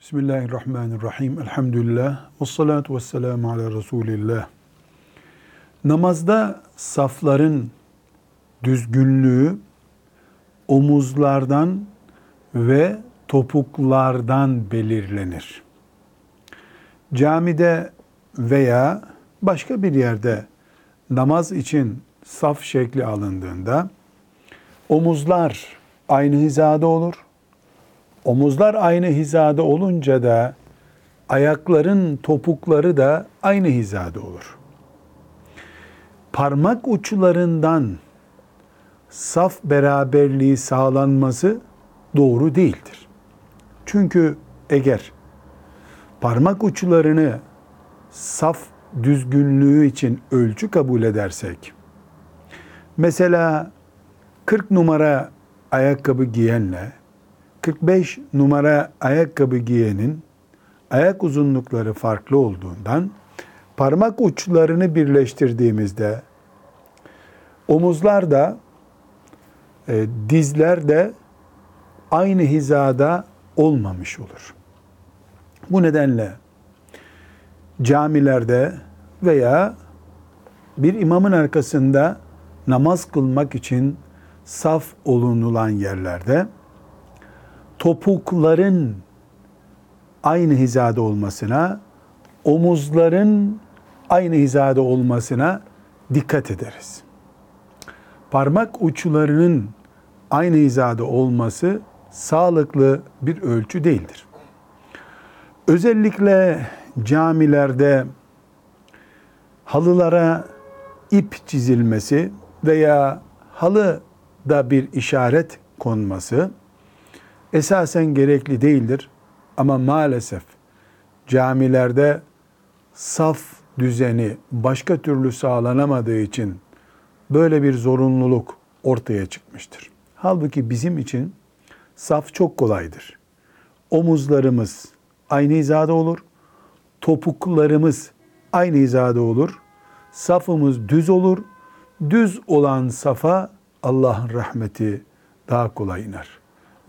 Bismillahirrahmanirrahim. Elhamdülillah. Ve salatu ve selamu ala Resulillah. Namazda safların düzgünlüğü omuzlardan ve topuklardan belirlenir. Camide veya başka bir yerde namaz için saf şekli alındığında omuzlar aynı hizada olur Omuzlar aynı hizada olunca da ayakların topukları da aynı hizada olur. Parmak uçlarından saf beraberliği sağlanması doğru değildir. Çünkü eğer parmak uçlarını saf düzgünlüğü için ölçü kabul edersek, mesela 40 numara ayakkabı giyenle 45 numara ayakkabı giyenin ayak uzunlukları farklı olduğundan parmak uçlarını birleştirdiğimizde omuzlar da e, dizler de aynı hizada olmamış olur. Bu nedenle camilerde veya bir imamın arkasında namaz kılmak için saf olunulan yerlerde topukların aynı hizada olmasına, omuzların aynı hizada olmasına dikkat ederiz. Parmak uçlarının aynı hizada olması sağlıklı bir ölçü değildir. Özellikle camilerde halılara ip çizilmesi veya halıda bir işaret konması esasen gerekli değildir. Ama maalesef camilerde saf düzeni başka türlü sağlanamadığı için böyle bir zorunluluk ortaya çıkmıştır. Halbuki bizim için saf çok kolaydır. Omuzlarımız aynı hizada olur. Topuklarımız aynı hizada olur. Safımız düz olur. Düz olan safa Allah'ın rahmeti daha kolay iner.